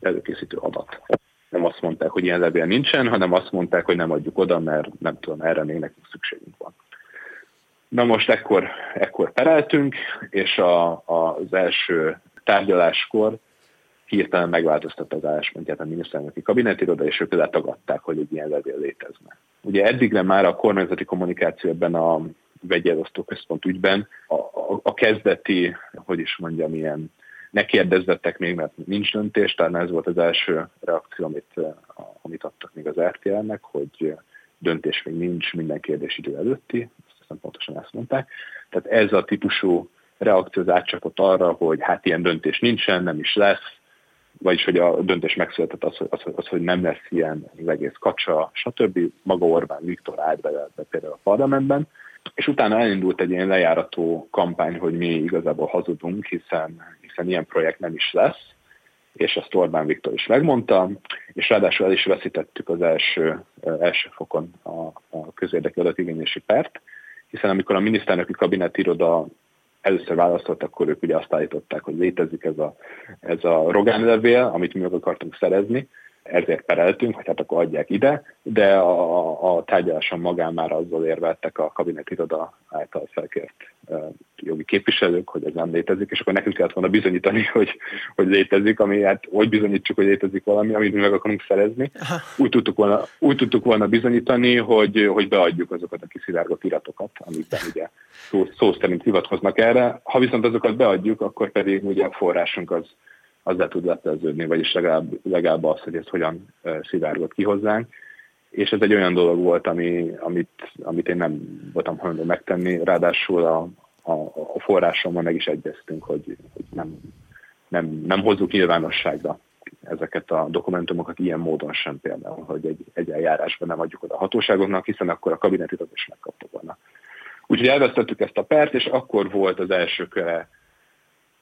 előkészítő adat. Nem azt mondták, hogy ilyen levél nincsen, hanem azt mondták, hogy nem adjuk oda, mert nem tudom, erre még nekünk szükségünk van. Na most ekkor, ekkor pereltünk, és a, a, az első tárgyaláskor hirtelen megváltoztatta az álláspontját a miniszterelnöki kabinetiroda, és ők letagadták, hogy egy ilyen levél létezne. Ugye eddigre már a kormányzati kommunikáció ebben a vegyelosztó központ ügyben a, a, a kezdeti, hogy is mondjam, ilyen ne kérdezzettek még, mert nincs döntés, talán ez volt az első reakció, amit, amit adtak még az RTL-nek, hogy döntés még nincs minden kérdés idő előtti, azt hiszem pontosan ezt mondták. Tehát ez a típusú reakció az átcsapott arra, hogy hát ilyen döntés nincsen, nem is lesz, vagyis hogy a döntés megszületett az, az, az, hogy nem lesz ilyen az egész kacsa, stb. Maga Orbán Viktor állt be, be például a parlamentben, és utána elindult egy ilyen lejárató kampány, hogy mi igazából hazudunk, hiszen, hiszen ilyen projekt nem is lesz, és ezt Orbán Viktor is megmondta, és ráadásul el is veszítettük az első, első fokon a, a közérdekű adatigényési pert, hiszen amikor a miniszternöki kabinetiroda először választott, akkor ők ugye azt állították, hogy létezik ez a, ez a Rogán levél, amit mi meg akartunk szerezni, ezért pereltünk, hogy hát akkor adják ide, de a, a tárgyaláson magán már azzal érveltek a kabinetiroda által felkért jogi képviselők, hogy ez nem létezik, és akkor nekünk kellett volna bizonyítani, hogy, hogy létezik, ami hát hogy bizonyítsuk, hogy létezik valami, amit mi meg akarunk szerezni. Úgy tudtuk volna, úgy tudtuk volna bizonyítani, hogy, hogy beadjuk azokat a kiszivárgott iratokat, amikben ugye szó, szó szerint hivatkoznak erre. Ha viszont azokat beadjuk, akkor pedig ugye a forrásunk az az le tud lepleződni, vagyis legalább, legalább az, hogy ez hogyan szivárgott ki hozzánk. És ez egy olyan dolog volt, ami, amit, amit én nem voltam hajlandó megtenni, ráadásul a, a, a forrásommal meg is egyeztünk, hogy, hogy nem, nem, nem hozzuk nyilvánosságra ezeket a dokumentumokat ilyen módon sem például, hogy egy, egy eljárásban nem adjuk oda a hatóságoknak, hiszen akkor a kabinetirat is megkapta volna. Úgyhogy elvesztettük ezt a pert, és akkor volt az első köre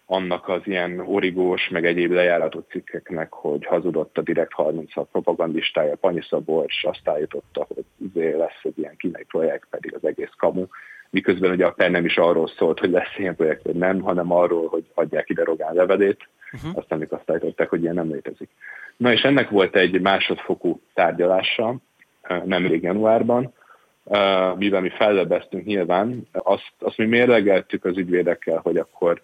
annak az ilyen origós, meg egyéb lejárató cikkeknek, hogy hazudott a Direkt 36 propagandistája, Panyi Szabolcs azt állította, hogy izé lesz egy ilyen kínai projekt, pedig az egész kamu. Miközben ugye a PEN nem is arról szólt, hogy lesz ilyen projekt, vagy nem, hanem arról, hogy adják ide Rogán levelét, uh-huh. aztán még azt állították, hogy ilyen nem létezik. Na és ennek volt egy másodfokú tárgyalása nemrég januárban, mivel mi fellebeztünk nyilván, azt, azt mi mérlegeltük az ügyvédekkel, hogy akkor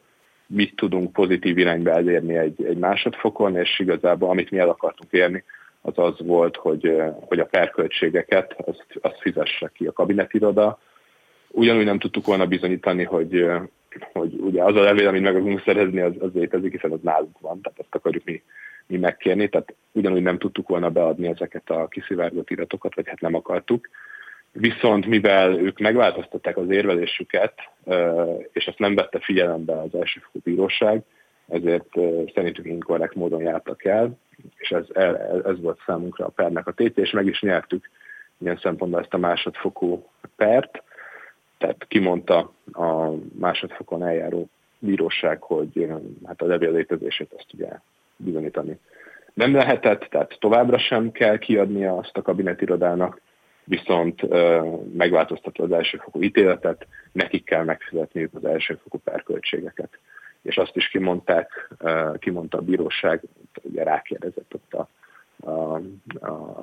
mit tudunk pozitív irányba elérni egy, egy másodfokon, és igazából amit mi el akartunk érni, az az volt, hogy, hogy a perköltségeket azt, azt fizesse ki a kabinetiroda. Ugyanúgy nem tudtuk volna bizonyítani, hogy, hogy ugye az a levél, amit meg akarunk szerezni, az, az létezik, hiszen az nálunk van, tehát azt akarjuk mi, mi megkérni, tehát ugyanúgy nem tudtuk volna beadni ezeket a kiszivárgott iratokat, vagy hát nem akartuk. Viszont mivel ők megváltoztatták az érvelésüket, és ezt nem vette figyelembe az elsőfokú bíróság, ezért szerintük inkorrekt módon jártak el, és ez, ez volt számunkra a pernek a tétje, és meg is nyertük ilyen szempontból ezt a másodfokú pert, tehát kimondta a másodfokon eljáró bíróság, hogy hát a levél létezését azt ugye bizonyítani nem lehetett, tehát továbbra sem kell kiadnia azt a kabinetirodának, viszont megváltoztatva az elsőfokú ítéletet, nekik kell megfizetniük az elsőfokú perköltségeket. és azt is kimondták, kimondta a bíróság, ugye rákérdezett ott a, a,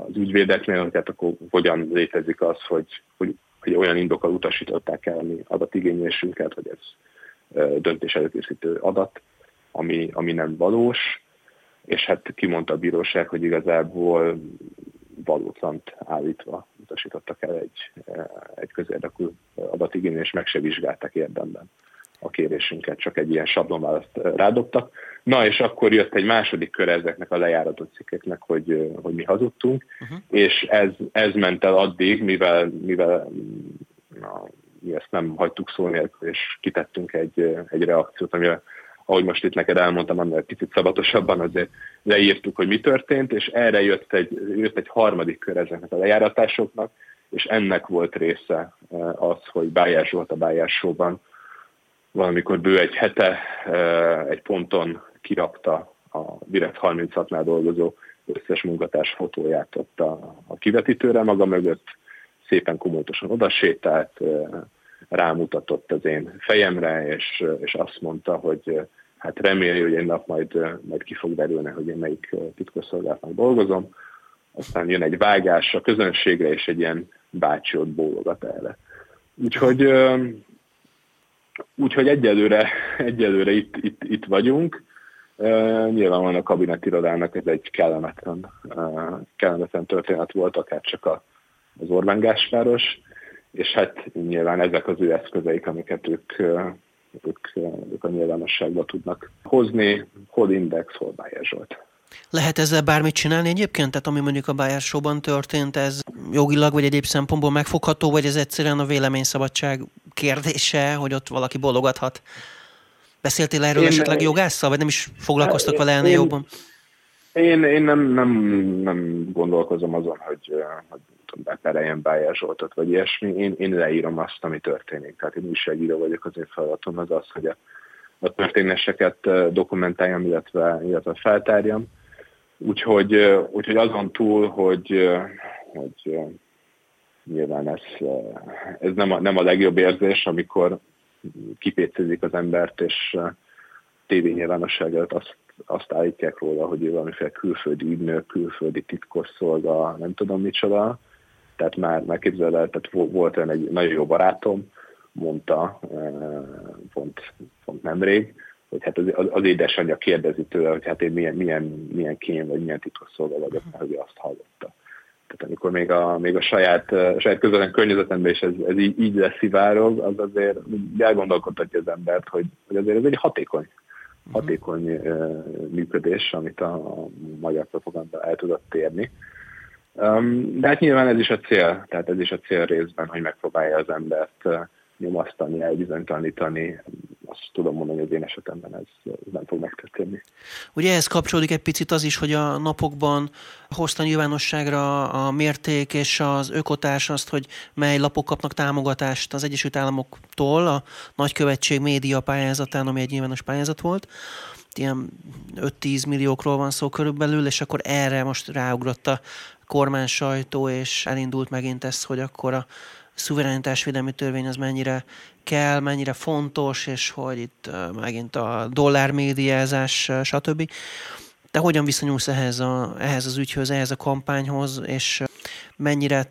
az ügyvédeknél, hogy hát akkor hogyan létezik az, hogy, hogy, hogy olyan indokkal utasították el a mi adatigényésünket, hogy ez döntés előkészítő adat, ami, ami nem valós, és hát kimondta a bíróság, hogy igazából valótlant állítva utasítottak el egy, egy közérdekű adatigény, és meg se vizsgálták érdemben a kérésünket, csak egy ilyen sablonválaszt rádobtak. Na, és akkor jött egy második kör ezeknek a lejáratott cikkeknek, hogy, hogy mi hazudtunk, uh-huh. és ez, ez ment el addig, mivel, mivel na, mi ezt nem hagytuk szó nélkül, és kitettünk egy, egy reakciót, ami ahogy most itt neked elmondtam, annál picit szabatosabban azért leírtuk, hogy mi történt, és erre jött egy, jött egy harmadik kör ezeknek a lejáratásoknak, és ennek volt része eh, az, hogy Bájás volt a Bájás valamikor bő egy hete eh, egy ponton kirakta a Direkt 36-nál dolgozó összes munkatárs fotóját ott a, a kivetítőre maga mögött, szépen komoltosan odasétált, eh, rámutatott az én fejemre, és, és azt mondta, hogy hát reméli, hogy egy nap majd, majd ki fog derülni, hogy én melyik titkosszolgálatnak dolgozom. Aztán jön egy vágás a közönségre, és egy ilyen bácsi ott bólogat erre. Úgyhogy, úgyhogy egyelőre, egyelőre itt, itt, itt vagyunk. Nyilvánvalóan a kabinetirodának ez egy kellemetlen, kellemetlen történet volt, akár csak az Orbán Gáspáros és hát nyilván ezek az ő eszközeik, amiket ők, ők, ők a nyilvánosságba tudnak hozni, hol Index, hol Bayer Zsolt. Lehet ezzel bármit csinálni egyébként? Tehát ami mondjuk a Bayer Show-ban történt, ez jogilag vagy egyéb szempontból megfogható, vagy ez egyszerűen a véleményszabadság kérdése, hogy ott valaki bologathat? Beszéltél erről én, esetleg jogásszal, vagy nem is foglalkoztak vele ennél jobban? Én, én nem, nem, nem gondolkozom azon, hogy, hogy bepereljen Bájer Zsoltot, vagy ilyesmi. Én, én leírom azt, ami történik. Tehát én újságíró vagyok, az én feladatom az az, hogy a, a történéseket dokumentáljam, illetve, illetve feltárjam. Úgyhogy, úgyhogy azon túl, hogy, hogy nyilván ez, ez nem, a, nem a legjobb érzés, amikor kipécézik az embert, és tévényilvánosság előtt azt, azt állítják róla, hogy ő valamiféle külföldi ügynök, külföldi titkosszolga, nem tudom micsoda, tehát már, már képzeld el, tehát volt olyan egy nagyon jó barátom, mondta eh, pont, pont nemrég, hogy hát az, az édesanyja kérdezi tőle, hogy hát én milyen, milyen, milyen kém vagy milyen titkosszolga vagyok, mert hogy azt hallotta. Tehát amikor még a, még a saját, a eh, saját közölen környezetemben is ez, ez így, így leszivárog, az azért elgondolkodtatja az embert, hogy, hogy azért ez egy hatékony, hatékony uh, működés, amit a, a magyar propaganda el tudott térni. De hát nyilván ez is a cél, tehát ez is a cél részben, hogy megpróbálja az embert nyomasztani, elbizonytalanítani. Azt tudom mondani, hogy az én esetemben ez, nem fog megtörténni. Ugye ehhez kapcsolódik egy picit az is, hogy a napokban hozta nyilvánosságra a mérték és az ökotárs azt, hogy mely lapok kapnak támogatást az Egyesült Államoktól a nagykövetség média pályázatán, ami egy nyilvános pályázat volt ilyen 5-10 milliókról van szó körülbelül, és akkor erre most ráugrott a kormány sajtó, és elindult megint ez, hogy akkor a szuverenitásvédelmi törvény az mennyire kell, mennyire fontos, és hogy itt megint a dollármédiázás, stb. Te hogyan viszonyulsz ehhez, a, ehhez az ügyhöz, ehhez a kampányhoz, és mennyire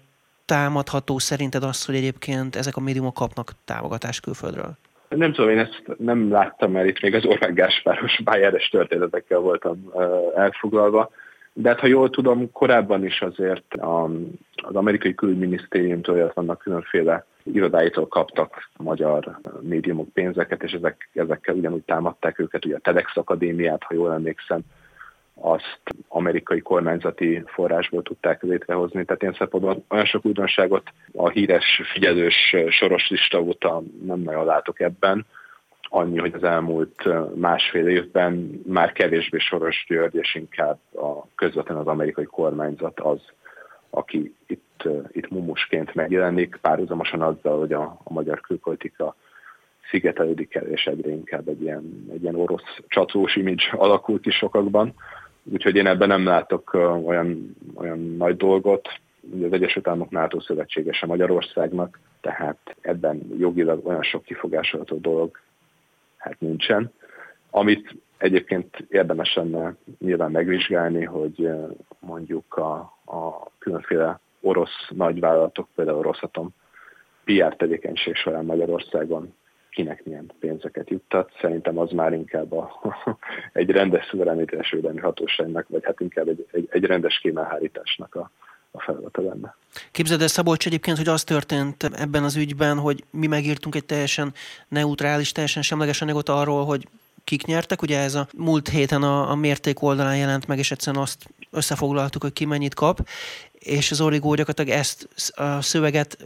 támadható szerinted az, hogy egyébként ezek a médiumok kapnak támogatást külföldről? Nem tudom, én ezt nem láttam, mert itt még az Orbán Gáspáros bájáres történetekkel voltam elfoglalva. De hát ha jól tudom, korábban is azért az amerikai külügyminisztériumtól, illetve vannak különféle irodáitól kaptak magyar médiumok pénzeket, és ezek, ezekkel ugyanúgy támadták őket, ugye a TEDx Akadémiát, ha jól emlékszem, azt amerikai kormányzati forrásból tudták létrehozni. Tehát ilyen szempontból olyan sok újdonságot a híres figyelős soros lista óta nem nagyon látok ebben annyi, hogy az elmúlt másfél évben már kevésbé Soros György, és inkább a közvetlen az amerikai kormányzat az, aki itt, itt mumusként megjelenik, párhuzamosan azzal, hogy a, a magyar külpolitika szigetelődik el, és egyre inkább egy ilyen, egy ilyen orosz csatlós image alakult is sokakban. Úgyhogy én ebben nem látok olyan, olyan nagy dolgot. Ugye az Egyesült Államok NATO szövetségese Magyarországnak, tehát ebben jogilag olyan sok kifogásolható dolog hát nincsen. Amit egyébként érdemes lenne nyilván megvizsgálni, hogy mondjuk a, a különféle orosz nagyvállalatok, például Rosszatom PR tevékenység során Magyarországon kinek milyen pénzeket juttat. Szerintem az már inkább a, egy rendes szuverenitásvédelmi hatóságnak, vagy hát inkább egy, egy, egy rendes kémelhárításnak a, a feladata lenne. Képzeld el, Szabolcs, egyébként, hogy az történt ebben az ügyben, hogy mi megírtunk egy teljesen neutrális, teljesen semleges anyagot arról, hogy kik nyertek. Ugye ez a múlt héten a, a mérték oldalán jelent meg, és egyszerűen azt összefoglaltuk, hogy ki mennyit kap, és az Origó gyakorlatilag ezt a szöveget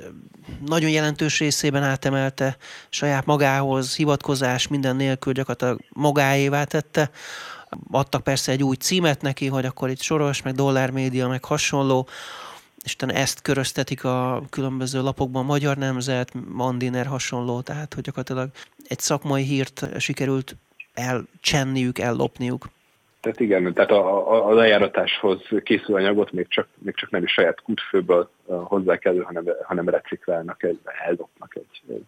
nagyon jelentős részében átemelte saját magához, hivatkozás minden nélkül gyakorlatilag magáévá tette. Adtak persze egy új címet neki, hogy akkor itt Soros, meg Dollár Média, meg hasonló, és utána ezt köröztetik a különböző lapokban, Magyar Nemzet, Mandiner hasonló, tehát hogy gyakorlatilag egy szakmai hírt sikerült elcsenniük, ellopniuk. Tehát igen, tehát a, a, a lejáratáshoz készül anyagot még csak, még csak nem is saját kútfőből hozzák elő, hanem, hanem reciklálnak, egy, ellopnak egy, egy,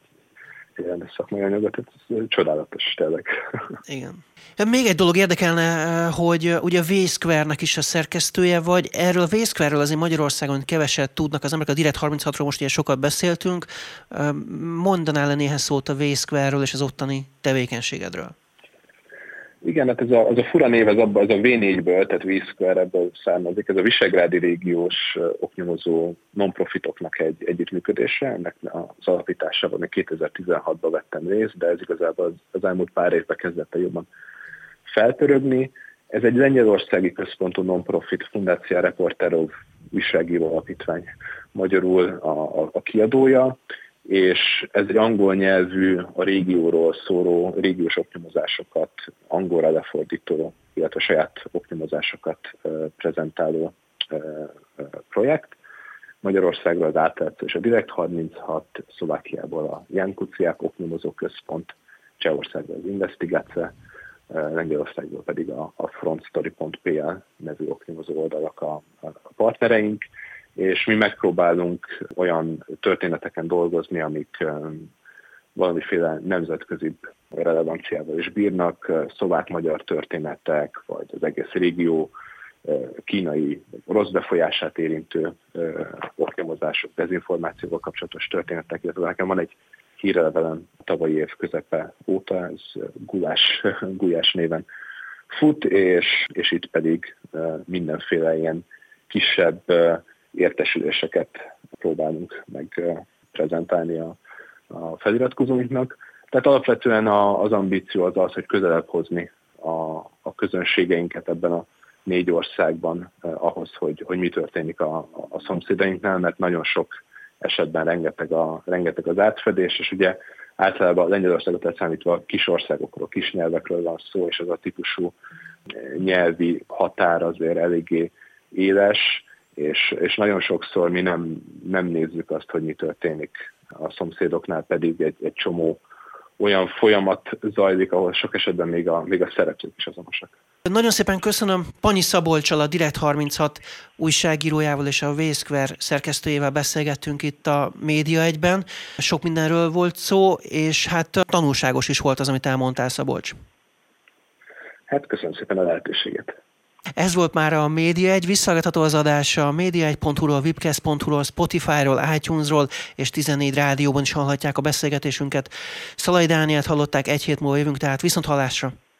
rendes szakmai anyagot, ez csodálatos tényleg. Igen. Még egy dolog érdekelne, hogy ugye a V-Square-nek is a szerkesztője vagy. Erről a V-Square-ről azért Magyarországon keveset tudnak az emberek. A Direct 36-ról most ilyen sokat beszéltünk. Mondanál le néhány szót a V-Square-ről és az ottani tevékenységedről? Igen, hát ez a, az a fura név, ez, abba, ez a V4-ből, tehát V-Square ebből származik, ez a Visegrádi régiós oknyomozó non-profitoknak egy együttműködése, ennek az alapításában még 2016-ban vettem részt, de ez igazából az, az elmúlt pár évben kezdett jobban felpörögni. Ez egy lengyelországi központú non-profit Fundácia Reporterov újságíró alapítvány, magyarul a, a, a kiadója, és ez egy angol nyelvű, a régióról szóló régiós optimozásokat angolra lefordító, illetve saját optimozásokat prezentáló projekt. Magyarországról az átlátszó és a Direkt 36, Szlovákiából a Jan Kuciák Optimozó Központ, Csehországból az Investigace, Lengyelországból pedig a, a frontstory.pl nevű optimozó oldalak a partnereink, és mi megpróbálunk olyan történeteken dolgozni, amik valamiféle nemzetközi relevanciával is bírnak, szlovák-magyar történetek, vagy az egész régió kínai rossz befolyását érintő oknyomozások, dezinformációval kapcsolatos történetek, illetve nekem van egy hírlevelem tavalyi év közepe óta, ez Gulás, Gulyás néven fut, és, és itt pedig mindenféle ilyen kisebb értesüléseket próbálunk meg prezentálni a, a feliratkozóinknak. Tehát alapvetően a, az ambíció az az, hogy közelebb hozni a, a közönségeinket ebben a négy országban eh, ahhoz, hogy, hogy mi történik a, a szomszédainknál, mert nagyon sok esetben rengeteg, a, rengeteg az átfedés, és ugye általában Lengyelországot elszámítva kis országokról, kis nyelvekről van szó, és az a típusú nyelvi határ azért eléggé éles, és, és nagyon sokszor mi nem, nem nézzük azt, hogy mi történik a szomszédoknál, pedig egy, egy csomó olyan folyamat zajlik, ahol sok esetben még a, még a szereplők is azonosak. Nagyon szépen köszönöm. Panyi Szabolcsal, a Direkt 36 újságírójával és a V-Square szerkesztőjével beszélgettünk itt a Média egyben. Sok mindenről volt szó, és hát tanulságos is volt az, amit elmondtál, Szabolcs. Hát köszönöm szépen a lehetőséget. Ez volt már a Média egy, visszagatható az adás a média1.hu-ról, webcast.hu-ról, Spotify-ról, iTunes-ról és 14 rádióban is hallhatják a beszélgetésünket. Szalai Dániát hallották, egy hét múlva jövünk, tehát viszont hallásra.